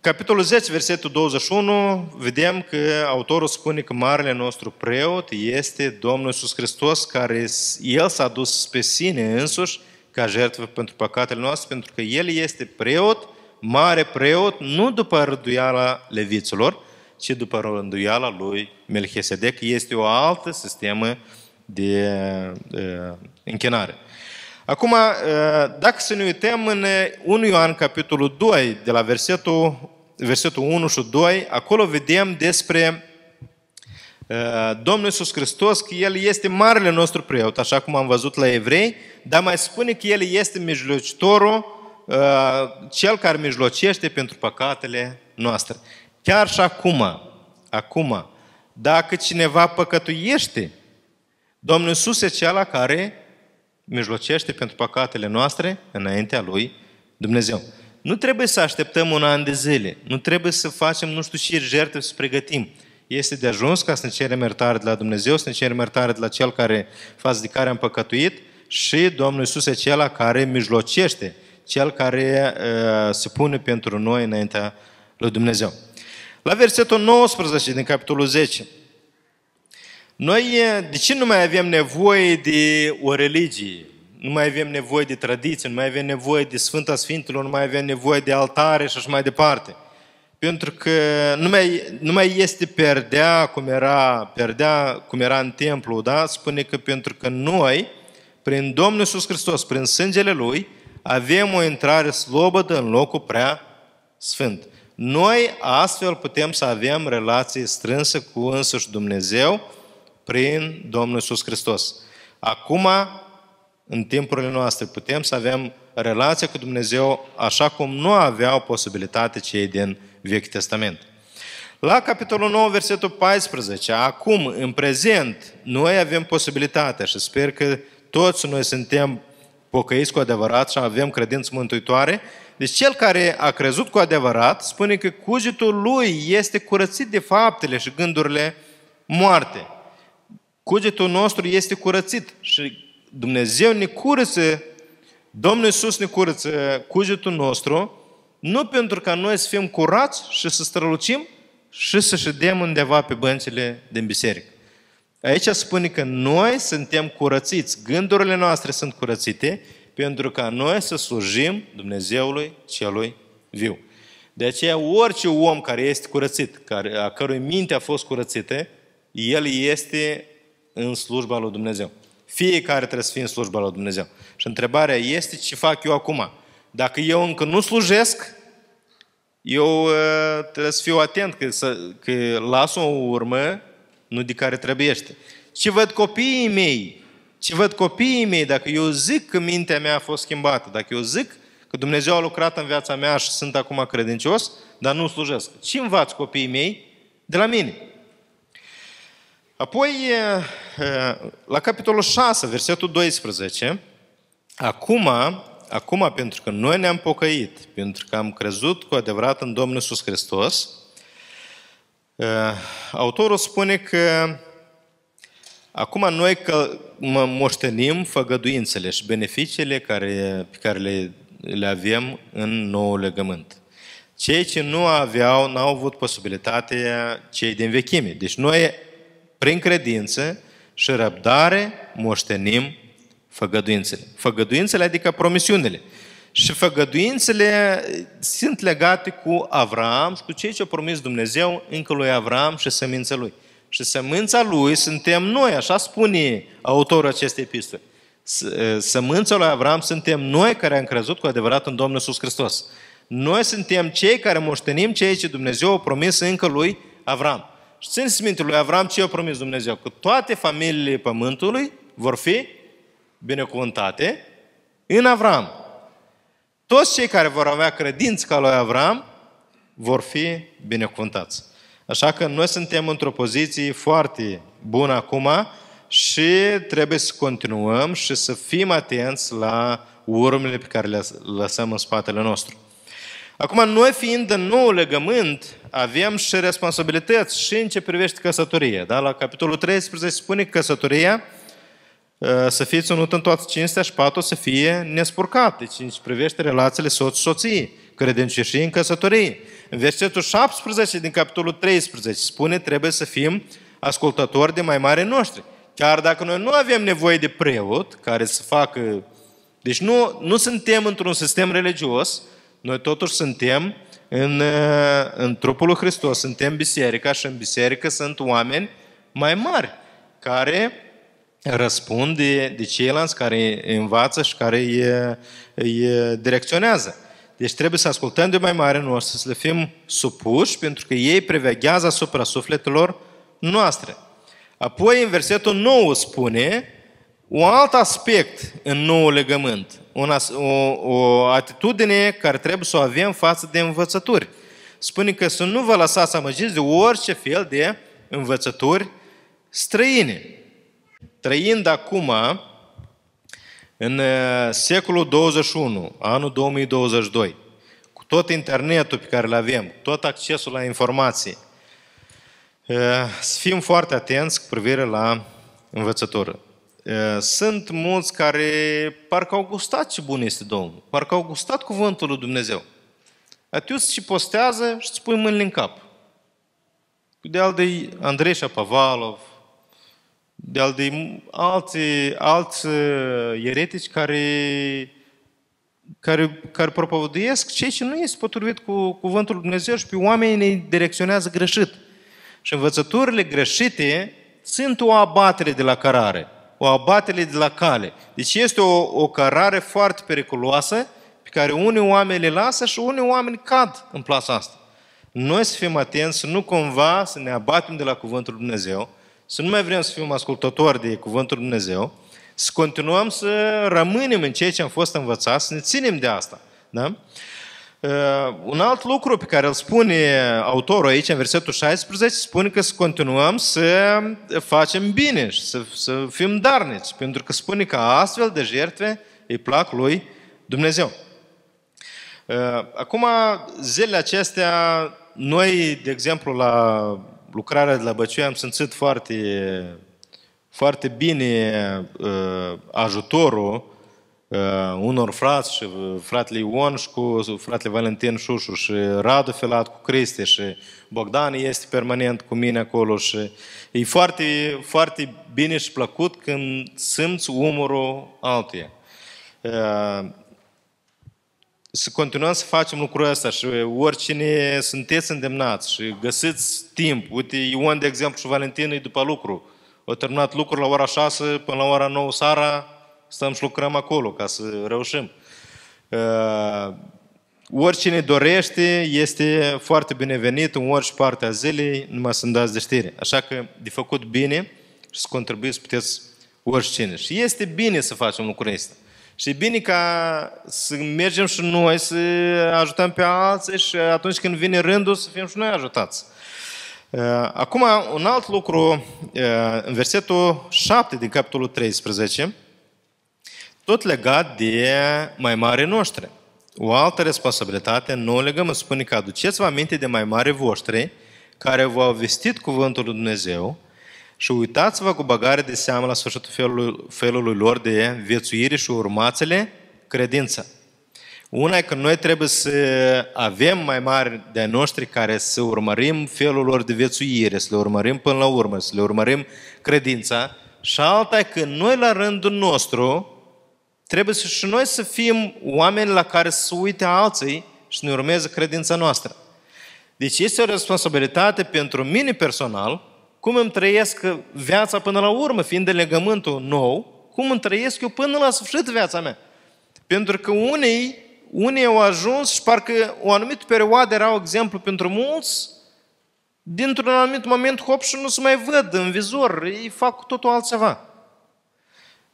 capitolul 10, versetul 21, vedem că autorul spune că marele nostru preot este Domnul Iisus Hristos, care El s-a dus pe sine însuși ca jertfă pentru păcatele noastre, pentru că El este preot, mare preot, nu după rânduiala leviților, ci după rânduiala lui Melchisedec. Este o altă sistemă de uh, închinare. Acum, ă, dacă să ne uităm în 1 Ioan, capitolul 2, de la versetul, versetul 1 și 2, acolo vedem despre ă, Domnul Iisus Hristos că El este marele nostru preot, așa cum am văzut la evrei, dar mai spune că El este mijlocitorul, ă, cel care mijlocește pentru păcatele noastre. Chiar și acum, acum, dacă cineva păcătuiește, Domnul Iisus e cel care mijlocește pentru păcatele noastre înaintea lui Dumnezeu. Nu trebuie să așteptăm un an de zile, nu trebuie să facem nu știu ce jertfe să pregătim. Este de ajuns ca să ne cerem iertare de la Dumnezeu, să ne cerem iertare de la Cel care, față de care am păcătuit și Domnul Iisus e Cel care mijlocește, Cel care uh, se pune pentru noi înaintea lui Dumnezeu. La versetul 19 din capitolul 10, noi de ce nu mai avem nevoie de o religie? Nu mai avem nevoie de tradiție, nu mai avem nevoie de Sfânta Sfintelor, nu mai avem nevoie de altare și așa mai departe. Pentru că nu mai, nu mai este perdea cum era, perdea cum era în templu, da? Spune că pentru că noi, prin Domnul Iisus Hristos, prin sângele Lui, avem o intrare slobodă în locul prea sfânt. Noi astfel putem să avem relații strânse cu însuși Dumnezeu prin Domnul Iisus Hristos. Acum, în timpurile noastre, putem să avem relație cu Dumnezeu așa cum nu aveau posibilitate cei din Vechiul Testament. La capitolul 9, versetul 14, acum, în prezent, noi avem posibilitatea și sper că toți noi suntem pocăiți cu adevărat și avem credință mântuitoare. Deci cel care a crezut cu adevărat spune că cugetul lui este curățit de faptele și gândurile moarte. Cugetul nostru este curățit și Dumnezeu ne curăță, Domnul Iisus ne curăță cugetul nostru, nu pentru ca noi să fim curați și să strălucim și să ședem undeva pe băncile din biserică. Aici spune că noi suntem curățiți, gândurile noastre sunt curățite pentru ca noi să slujim Dumnezeului celui viu. De aceea, orice om care este curățit, care, a cărui minte a fost curățită, el este în slujba lui Dumnezeu. Fiecare trebuie să fie în slujba lui Dumnezeu. Și întrebarea este ce fac eu acum. Dacă eu încă nu slujesc, eu uh, trebuie să fiu atent că, să, că las o urmă nu de care trebuiește. Ce văd copiii mei, ce văd copiii mei, dacă eu zic că mintea mea a fost schimbată, dacă eu zic că Dumnezeu a lucrat în viața mea și sunt acum credincios, dar nu slujesc. Ce învați copiii mei? De la mine. Apoi, la capitolul 6, versetul 12, acum, acum, pentru că noi ne-am pocăit, pentru că am crezut cu adevărat în Domnul Iisus Hristos, autorul spune că acum noi că moștenim făgăduințele și beneficiile care, pe care le, le avem în nou legământ. Cei ce nu aveau, n-au avut posibilitatea cei din vechime. Deci noi prin credință și răbdare moștenim făgăduințele. Făgăduințele adică promisiunile. Și făgăduințele sunt legate cu Avram și cu ceea ce a promis Dumnezeu încă lui Avram și semința lui. Și sămânța lui suntem noi, așa spune autorul acestei epistole. Sămânța lui Avram suntem noi care am crezut cu adevărat în Domnul Iisus Hristos. Noi suntem cei care moștenim ceea ce Dumnezeu a promis încă lui Avram. Și țineți minte lui Avram ce a promis Dumnezeu? Că toate familiile pământului vor fi binecuvântate în Avram. Toți cei care vor avea credință ca lui Avram vor fi binecuvântați. Așa că noi suntem într-o poziție foarte bună acum și trebuie să continuăm și să fim atenți la urmele pe care le lăsăm în spatele nostru. Acum, noi fiind în nou legământ, avem și responsabilități și în ce privește căsătoria. Da? La capitolul 13 spune că căsătoria ă, să fie ținută în toată cinstea și patul să fie nespurcat. Deci în ce privește relațiile soț-soții, credincioșii în căsătorie. În versetul 17 din capitolul 13 spune trebuie să fim ascultători de mai mare noștri. Chiar dacă noi nu avem nevoie de preot care să facă... Deci nu, nu suntem într-un sistem religios, noi totuși suntem în, uh, în trupul lui Hristos, suntem biserica și în biserică sunt oameni mai mari care răspund de, de ceilalți, care învață și care îi, îi direcționează. Deci trebuie să ascultăm de mai mare noștri, să le fim supuși, pentru că ei preveghează asupra sufletelor noastre. Apoi, în versetul 9 spune un alt aspect în nou legământ, o, o atitudine care trebuie să o avem față de învățături. Spune că să nu vă lăsați amăgiți de orice fel de învățături străine. Trăind acum În uh, secolul 21, anul 2022, cu tot internetul pe care îl avem, tot accesul la informații, uh, să fim foarte atenți cu privire la învățătură. Uh, sunt mulți care parcă au gustat ce bun este Domnul, parcă au gustat cuvântul lui Dumnezeu. Atunci și postează și îți pui mâinile în cap. De al de Andrei Șapavalov, de al de alți, alți uh, eretici care, care, care propovăduiesc ceea ce nu este potrivit cu cuvântul lui Dumnezeu și pe oamenii ne direcționează greșit. Și învățăturile greșite sunt o abatere de la cărare, o abatere de la cale. Deci este o, o cărare foarte periculoasă pe care unii oameni le lasă și unii oameni cad în plasa asta. Noi să fim atenți, să nu cumva să ne abatem de la Cuvântul Lui Dumnezeu, să nu mai vrem să fim ascultători de Cuvântul Lui Dumnezeu, să continuăm să rămânem în ceea ce am fost învățați, să ne ținem de asta. Da? Uh, un alt lucru pe care îl spune autorul aici, în versetul 16, spune că să continuăm să facem bine și să, să fim darnici, pentru că spune că astfel de jertfe îi plac lui Dumnezeu. Uh, acum, zilele acestea, noi, de exemplu, la lucrarea de la Băciu am simțit foarte, foarte bine uh, ajutorul uh, unor frați și fratele Ion și cu fratele Valentin Șușu și Radu Filat cu Cristi și Bogdan este permanent cu mine acolo și e foarte, foarte bine și plăcut când simți umorul altuia să continuăm să facem lucrul ăsta și oricine sunteți îndemnați și găsiți timp. Uite, Ion, de exemplu, și Valentin e după lucru. Au terminat lucrul la ora 6 până la ora 9 seara, stăm și lucrăm acolo ca să reușim. Uh, oricine dorește este foarte binevenit în orice parte a zilei, numai să-mi dați de știre. Așa că de făcut bine și să contribuiți puteți oricine. Și este bine să facem lucrul ăsta. Și e bine ca să mergem și noi să ajutăm pe alții și atunci când vine rândul să fim și noi ajutați. Uh, acum, un alt lucru, uh, în versetul 7 din capitolul 13, tot legat de mai mare noștri. O altă responsabilitate, nu legăm, spune că aduceți-vă aminte de mai mare voștri, care v-au vestit cuvântul lui Dumnezeu, și uitați-vă cu bagare de seamă la sfârșitul felului, felului lor de viețuire și urmațele credința. Una e că noi trebuie să avem mai mari de noștri care să urmărim felul lor de viețuire, să le urmărim până la urmă, să le urmărim credința. Și alta e că noi la rândul nostru trebuie să și noi să fim oameni la care să uite alții și ne urmeze credința noastră. Deci este o responsabilitate pentru mine personal, cum îmi trăiesc viața până la urmă, fiind de legământul nou, cum îmi trăiesc eu până la sfârșit viața mea. Pentru că unii, unii au ajuns și parcă o anumită perioadă era exemplu pentru mulți, dintr-un anumit moment, hop, și nu se mai văd în vizor, ei fac totul altceva.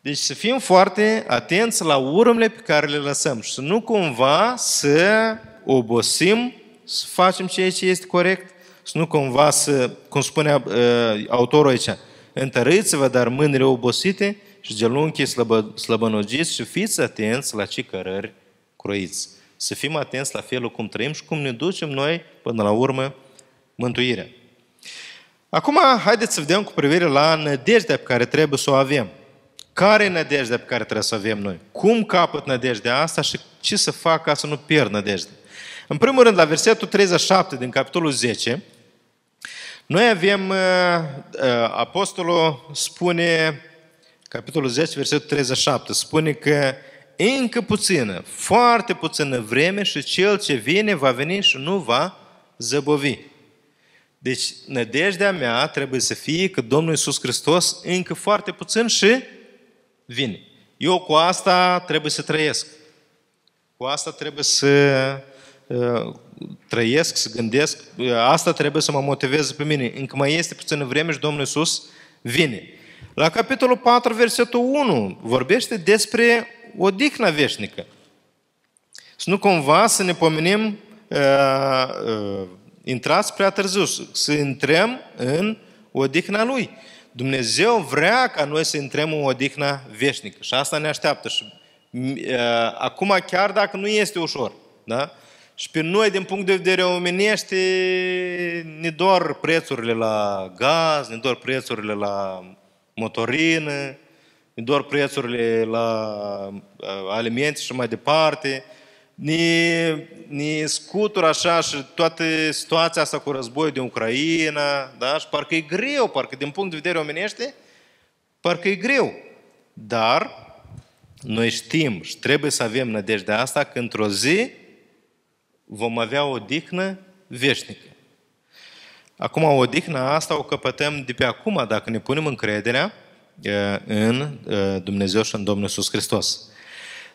Deci să fim foarte atenți la urmele pe care le lăsăm și să nu cumva să obosim să facem ceea ce este corect, să nu cumva să, cum spunea uh, autorul aici, întăriți-vă, dar mâinile obosite și gelunchii slăbă, slăbănogiți și fiți atenți la ce cărări croiți. Să fim atenți la felul cum trăim și cum ne ducem noi până la urmă mântuirea. Acum, haideți să vedem cu privire la nădejdea pe care trebuie să o avem. Care e nădejdea pe care trebuie să o avem noi? Cum capăt nădejdea asta și ce să fac ca să nu pierd nădejdea? În primul rând, la versetul 37 din capitolul 10, noi avem, uh, uh, apostolul spune, capitolul 10, versetul 37, spune că încă puțină, foarte puțină vreme și cel ce vine va veni și nu va zăbovi. Deci, nădejdea mea trebuie să fie că Domnul Iisus Hristos încă foarte puțin și vine. Eu cu asta trebuie să trăiesc. Cu asta trebuie să uh, trăiesc, să gândesc, asta trebuie să mă motiveze pe mine. Încă mai este puțină vreme și Domnul Iisus vine. La capitolul 4, versetul 1, vorbește despre odihna veșnică. Să nu cumva să ne pomenim uh, uh, intrați prea târziu, să intrăm în odihna Lui. Dumnezeu vrea ca noi să intrăm în odihna veșnică și asta ne așteaptă. Și, uh, acum, chiar dacă nu este ușor, da? Și pe noi, din punct de vedere omenește, ne doar prețurile la gaz, ne doar prețurile la motorină, ne doar prețurile la uh, alimente și mai departe. Ne, ne scutură așa și toată situația asta cu războiul din Ucraina, da? Și parcă e greu, parcă din punct de vedere omenește, parcă e greu. Dar noi știm și trebuie să avem nădejdea asta că într-o zi vom avea o dihnă veșnică. Acum, o dihnă asta o căpătăm de pe acum dacă ne punem încrederea în Dumnezeu și în Domnul Iisus Hristos.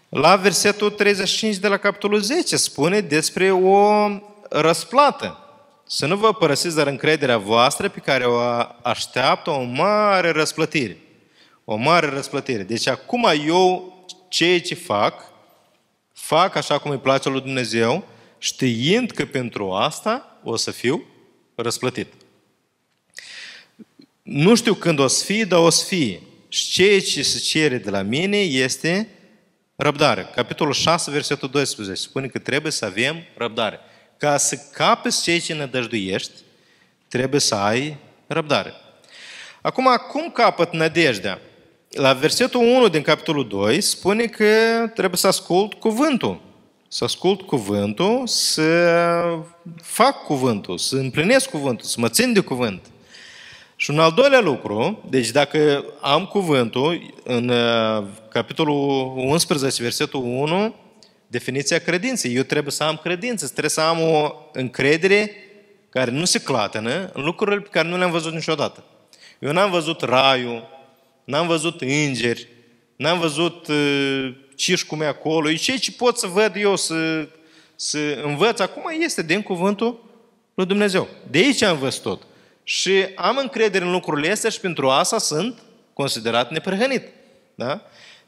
La versetul 35 de la capitolul 10 spune despre o răsplată. Să nu vă părăsiți dar încrederea voastră pe care o așteaptă o mare răsplătire. O mare răsplătire. Deci acum eu ceea ce fac, fac așa cum îi place lui Dumnezeu, știind că pentru asta o să fiu răsplătit. Nu știu când o să fie, dar o să fie. Și ceea ce se cere de la mine este răbdare. Capitolul 6, versetul 12, spune că trebuie să avem răbdare. Ca să capeți ceea ce nădăjduiești, trebuie să ai răbdare. Acum, cum capăt nădejdea? La versetul 1 din capitolul 2 spune că trebuie să ascult cuvântul să ascult cuvântul, să fac cuvântul, să împlinesc cuvântul, să mă țin de cuvânt. Și un al doilea lucru, deci dacă am cuvântul, în uh, capitolul 11, versetul 1, definiția credinței. Eu trebuie să am credință, trebuie să am o încredere care nu se clatenă în lucrurile pe care nu le-am văzut niciodată. Eu n-am văzut raiul, n-am văzut îngeri, n-am văzut uh, ciși cum e acolo. E ceea ce pot să văd eu, să, să învăț acum, este din cuvântul lui Dumnezeu. De aici am văzut tot. Și am încredere în lucrurile astea și pentru asta sunt considerat neprihănit. Da?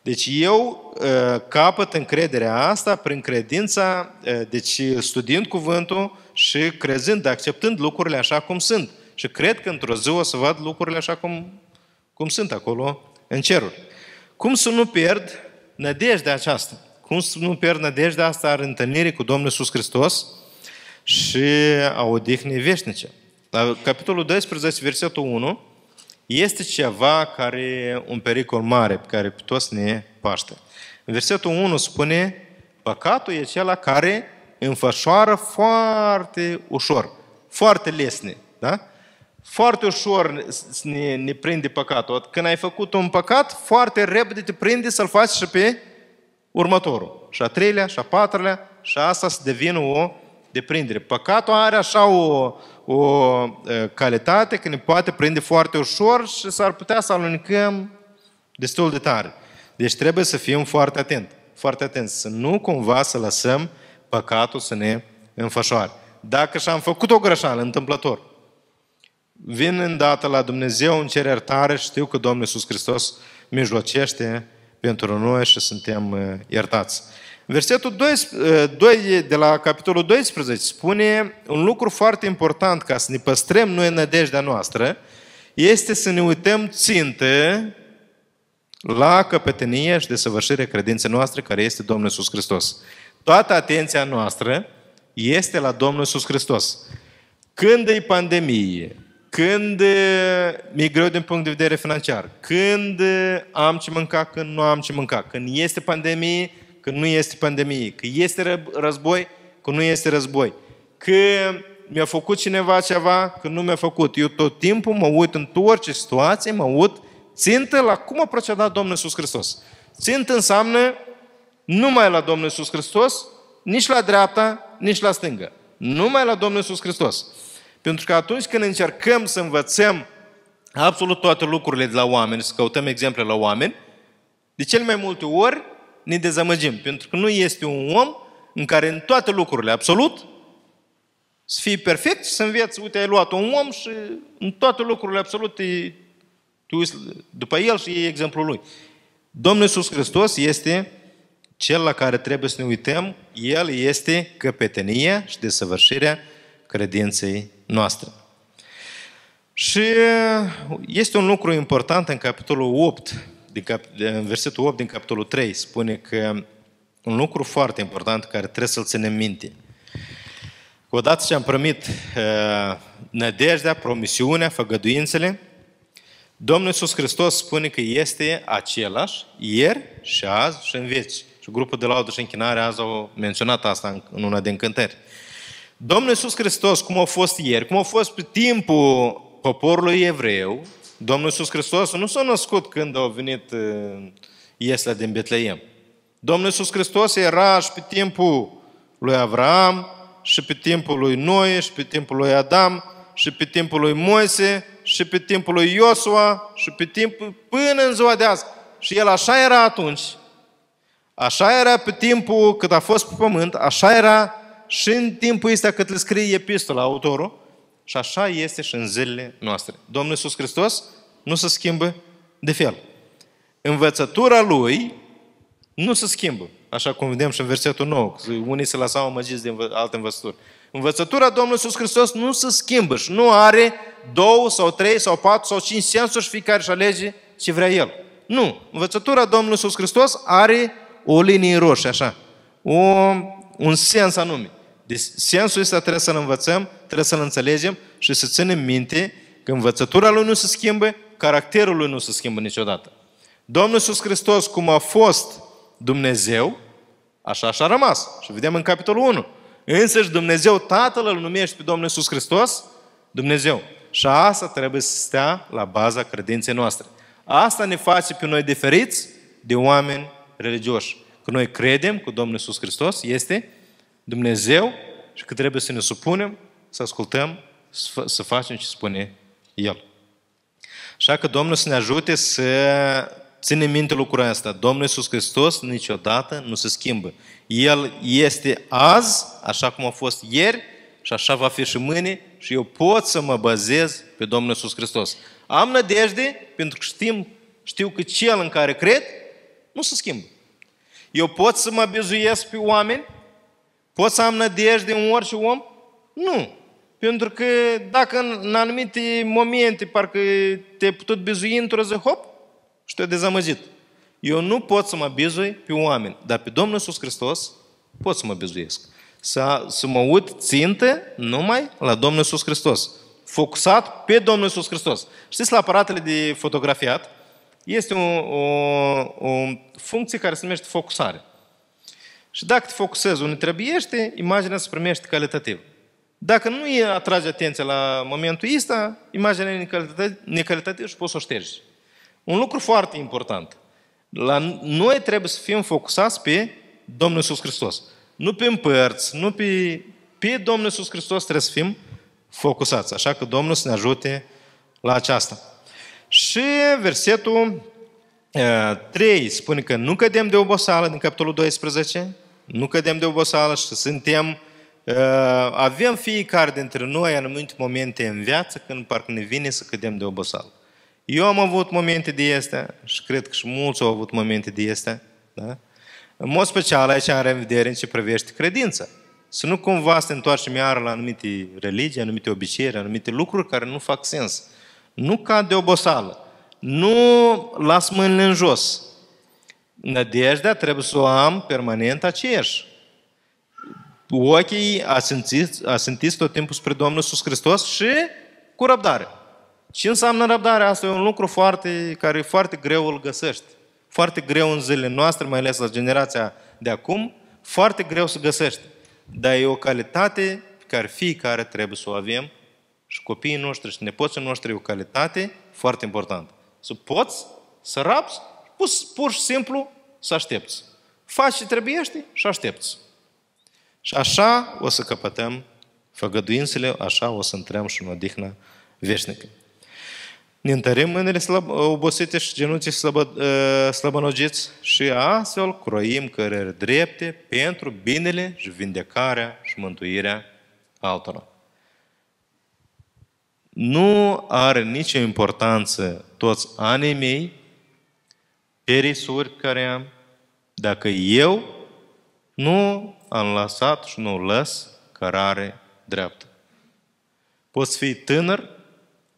Deci eu uh, capăt încrederea asta prin credința, uh, deci studiind cuvântul și crezând, acceptând lucrurile așa cum sunt. Și cred că într-o zi o să văd lucrurile așa cum, cum sunt acolo în ceruri. Cum să nu pierd nădejdea aceasta? Cum să nu pierd nădejdea asta în întâlnirii cu Domnul Iisus Hristos și a odihnei veșnice? La capitolul 12, versetul 1, este ceva care e un pericol mare pe care pe toți ne paște. În versetul 1 spune, păcatul e acela care înfășoară foarte ușor, foarte lesne. Da? Foarte ușor ne, ne prinde păcatul. Când ai făcut un păcat, foarte repede te prinde să-l faci și pe următorul. Și a treilea, și a patrulea, și asta să devină o deprindere. Păcatul are așa o, o calitate că ne poate prinde foarte ușor și s-ar putea să alunecăm destul de tare. Deci trebuie să fim foarte atenți. Foarte atenți. Să nu cumva să lăsăm păcatul să ne înfășoare. Dacă și-am făcut o greșeală întâmplător, vin îndată la Dumnezeu în cer iertare și știu că Domnul Iisus Hristos mijlocește pentru noi și suntem uh, iertați. Versetul 2, 2 uh, de la capitolul 12 spune un lucru foarte important ca să ne păstrăm noi nădejdea noastră, este să ne uităm țintă la căpetenie și desăvârșirea credinței noastre care este Domnul Iisus Hristos. Toată atenția noastră este la Domnul Iisus Hristos. Când e pandemie, când mi-e greu din punct de vedere financiar, când am ce mânca, când nu am ce mânca, când este pandemie, când nu este pandemie, că este război, când nu este război, că mi-a făcut cineva ceva, că nu mi-a făcut. Eu tot timpul mă uit în orice situație, mă uit țintă la cum a procedat Domnul Iisus Hristos. Țintă înseamnă numai la Domnul Iisus Hristos, nici la dreapta, nici la stânga. Numai la Domnul Iisus Hristos. Pentru că atunci când încercăm să învățăm absolut toate lucrurile de la oameni, să căutăm exemple la oameni, de cel mai multe ori ne dezamăgim. Pentru că nu este un om în care în toate lucrurile, absolut, să fii perfect și să înveți, uite, ai luat un om și în toate lucrurile absolut te, te uiți după el și e exemplul lui. Domnul Iisus Hristos este cel la care trebuie să ne uităm, El este căpetenia și desăvârșirea credinței noastre. Și este un lucru important în capitolul 8, din cap, în versetul 8 din capitolul 3, spune că un lucru foarte important care trebuie să-l ținem minte. Odată ce am primit uh, nădejdea, promisiunea, făgăduințele, Domnul Iisus Hristos spune că este același ieri și azi și în veci. Și grupul de laudă și închinare azi au menționat asta în una din cântări. Domnul Iisus Hristos, cum a fost ieri, cum a fost pe timpul poporului evreu, Domnul Iisus Hristos nu s-a născut când a venit uh, Iesla din Betleem. Domnul Iisus Hristos era și pe timpul lui Avram, și pe timpul lui Noe, și pe timpul lui Adam, și pe timpul lui Moise, și pe timpul lui Iosua, și pe timpul până în ziua de azi. Și el așa era atunci, așa era pe timpul cât a fost pe pământ, așa era și în timpul ăsta cât le scrie epistola autorul, și așa este și în zilele noastre. Domnul Iisus Hristos nu se schimbă de fel. Învățătura Lui nu se schimbă. Așa cum vedem și în versetul 9. Unii se lăsau amăgiți de alte învățături. Învățătura Domnului Iisus Hristos nu se schimbă și nu are două sau trei sau patru sau cinci sensuri și fiecare și alege ce vrea El. Nu. Învățătura Domnului Iisus Hristos are o linie roșie, așa. O, un sens anume. Deci sensul ăsta trebuie să-l învățăm, trebuie să-l înțelegem și să ținem minte că învățătura lui nu se schimbă, caracterul lui nu se schimbă niciodată. Domnul Iisus Hristos, cum a fost Dumnezeu, așa și a rămas. Și vedem în capitolul 1. Însăși Dumnezeu Tatăl îl numește pe Domnul Iisus Hristos Dumnezeu. Și asta trebuie să stea la baza credinței noastre. Asta ne face pe noi diferiți de oameni religioși. Că noi credem că Domnul Iisus Hristos este Dumnezeu și că trebuie să ne supunem, să ascultăm, să facem ce spune El. Așa că Domnul să ne ajute să ținem minte lucrul ăsta. Domnul Iisus Hristos niciodată nu se schimbă. El este azi, așa cum a fost ieri, și așa va fi și mâine, și eu pot să mă bazez pe Domnul Iisus Hristos. Am nădejde, pentru că știm, știu că cel în care cred nu se schimbă. Eu pot să mă bizuiesc pe oameni, Pot să am nădejde în orice om? Nu. Pentru că dacă în anumite momente parcă te-ai putut bizui într-o zi, hop, și te-ai dezamăgit. Eu nu pot să mă bizui pe oameni, dar pe Domnul Iisus Hristos pot să mă bizuiesc. Să, să mă uit țintă numai la Domnul Iisus Hristos. Focusat pe Domnul Iisus Hristos. Știți, la aparatele de fotografiat este o, o, o funcție care se numește focusare. Și dacă te focusezi unde trebuiește, imaginea se primește calitativ. Dacă nu îi atrage atenția la momentul ăsta, imaginea e necalitativă și poți să o ștergi. Un lucru foarte important. La noi trebuie să fim focusați pe Domnul Iisus Hristos. Nu pe împărți, nu pe, pe Domnul Iisus Hristos trebuie să fim focusați. Așa că Domnul să ne ajute la aceasta. Și versetul 3 spune că nu cădem de oboseală din capitolul 12, nu cădem de oboseală și suntem, avem fiecare dintre noi anumite momente în viață când parcă ne vine să cădem de oboseală. Eu am avut momente de astea și cred că și mulți au avut momente de astea. Da? În mod special aici am revedere în ce privește credința. Să nu cumva să ne întoarcem iar la anumite religii, anumite obiceiuri, anumite lucruri care nu fac sens. Nu cad de oboseală nu las mâinile în jos. Nădejdea trebuie să o am permanent aceeași. Ochii asintiți tot timpul spre Domnul Iisus Hristos și cu răbdare. Ce înseamnă răbdare? Asta e un lucru foarte, care e foarte greu îl găsești. Foarte greu în zilele noastre, mai ales la generația de acum, foarte greu să găsești. Dar e o calitate pe care fiecare trebuie să o avem și copiii noștri și nepoții noștri e o calitate foarte importantă. Să poți să rabzi, pur și simplu să aștepți. Faci ce trebuiește și aștepți. Și așa o să căpătăm făgăduințele, așa o să intrăm și în odihnă veșnică. Ne întărim mâinile slăb, obosite și genunții slăbă, ă, slăbănogiți și astfel croim căreri drepte pentru binele și vindecarea și mântuirea altora nu are nicio importanță toți anii mei, perisuri care am, dacă eu nu am lăsat și nu lăs cărare dreaptă. Poți fi tânăr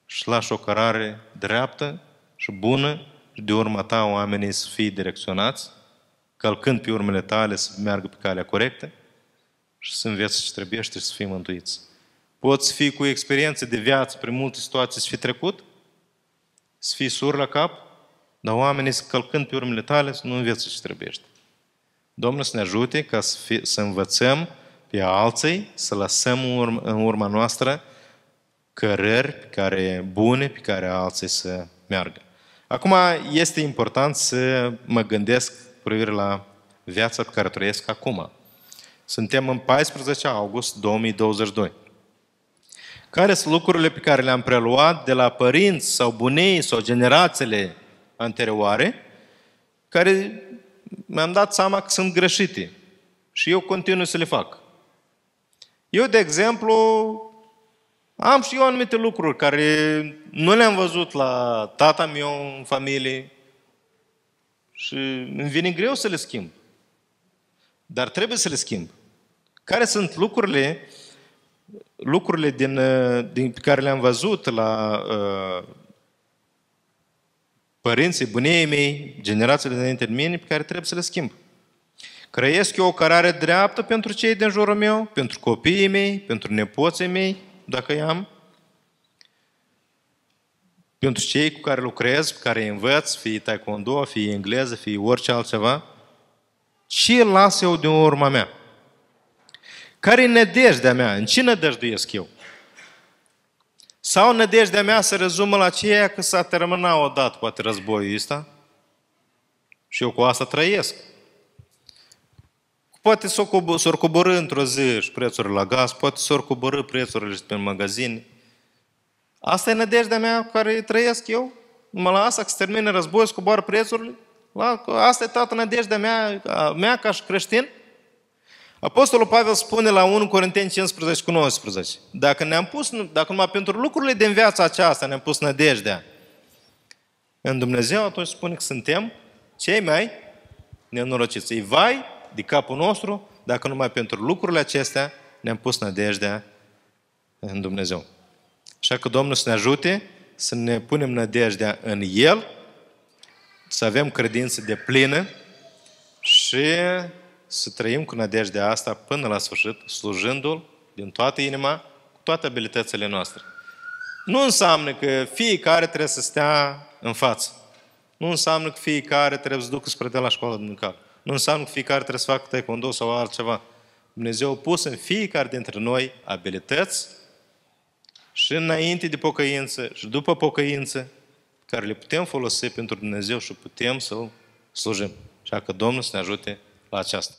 și lași o cărare dreaptă și bună și de urma ta oamenii să fie direcționați, călcând pe urmele tale să meargă pe calea corectă și să înveți ce trebuie și să fii mântuiți. Poți fi cu experiențe de viață prin multe situații să fii trecut, să fii sur la cap, dar oamenii să călcând pe urmele tale să nu înveți ce trebuie. Domnul să ne ajute ca să, fi, să învățăm pe alții, să lăsăm în urma, în urma noastră cărări pe care, bune pe care alții să meargă. Acum este important să mă gândesc cu privire la viața pe care trăiesc acum. Suntem în 14 august 2022. Care sunt lucrurile pe care le-am preluat de la părinți sau bunei sau generațiile anterioare, care mi-am dat seama că sunt greșite și eu continui să le fac. Eu, de exemplu, am și eu anumite lucruri care nu le-am văzut la tata meu în familie și îmi vine greu să le schimb. Dar trebuie să le schimb. Care sunt lucrurile, lucrurile din, din, pe care le-am văzut la uh, părinții, bunii mei, generațiile dinainte de mine, pe care trebuie să le schimb. Crăiesc eu o cărare dreaptă pentru cei din jurul meu, pentru copiii mei, pentru nepoții mei, dacă i-am, pentru cei cu care lucrez, cu care învăț, fie taekwondo, fie engleză, fie orice altceva, ce las eu din urma mea? Care e nădejdea mea? În ce nădăjduiesc eu? Sau nădejdea mea se rezumă la ceea că s-a terminat odată, poate, războiul ăsta? Și eu cu asta trăiesc. Poate s-or coborâ într-o zi și prețurile la gaz, poate s-or coborâ prețurile pe magazin. Asta e nădejdea mea cu care trăiesc eu? Numai la asta, că se termină războiul, să coboară prețurile? La, asta e toată nădejdea mea, mea ca și creștin? Apostolul Pavel spune la 1 Corinteni 15 cu 19, dacă ne-am pus, dacă numai pentru lucrurile din viața aceasta ne-am pus nădejdea în Dumnezeu, atunci spune că suntem cei mai nenorociți. Îi vai de capul nostru dacă numai pentru lucrurile acestea ne-am pus nădejdea în Dumnezeu. Așa că Domnul să ne ajute să ne punem nădejdea în El, să avem credință de plină și să trăim cu nădejdea asta până la sfârșit, slujându-L din toată inima, cu toate abilitățile noastre. Nu înseamnă că fiecare trebuie să stea în față. Nu înseamnă că fiecare trebuie să ducă spre de la școală duminicală. Nu înseamnă că fiecare trebuie să facă taekwondo sau altceva. Dumnezeu a pus în fiecare dintre noi abilități și înainte de pocăință și după pocăință, care le putem folosi pentru Dumnezeu și putem să-L slujim. Așa că Domnul să ne ajute la aceasta.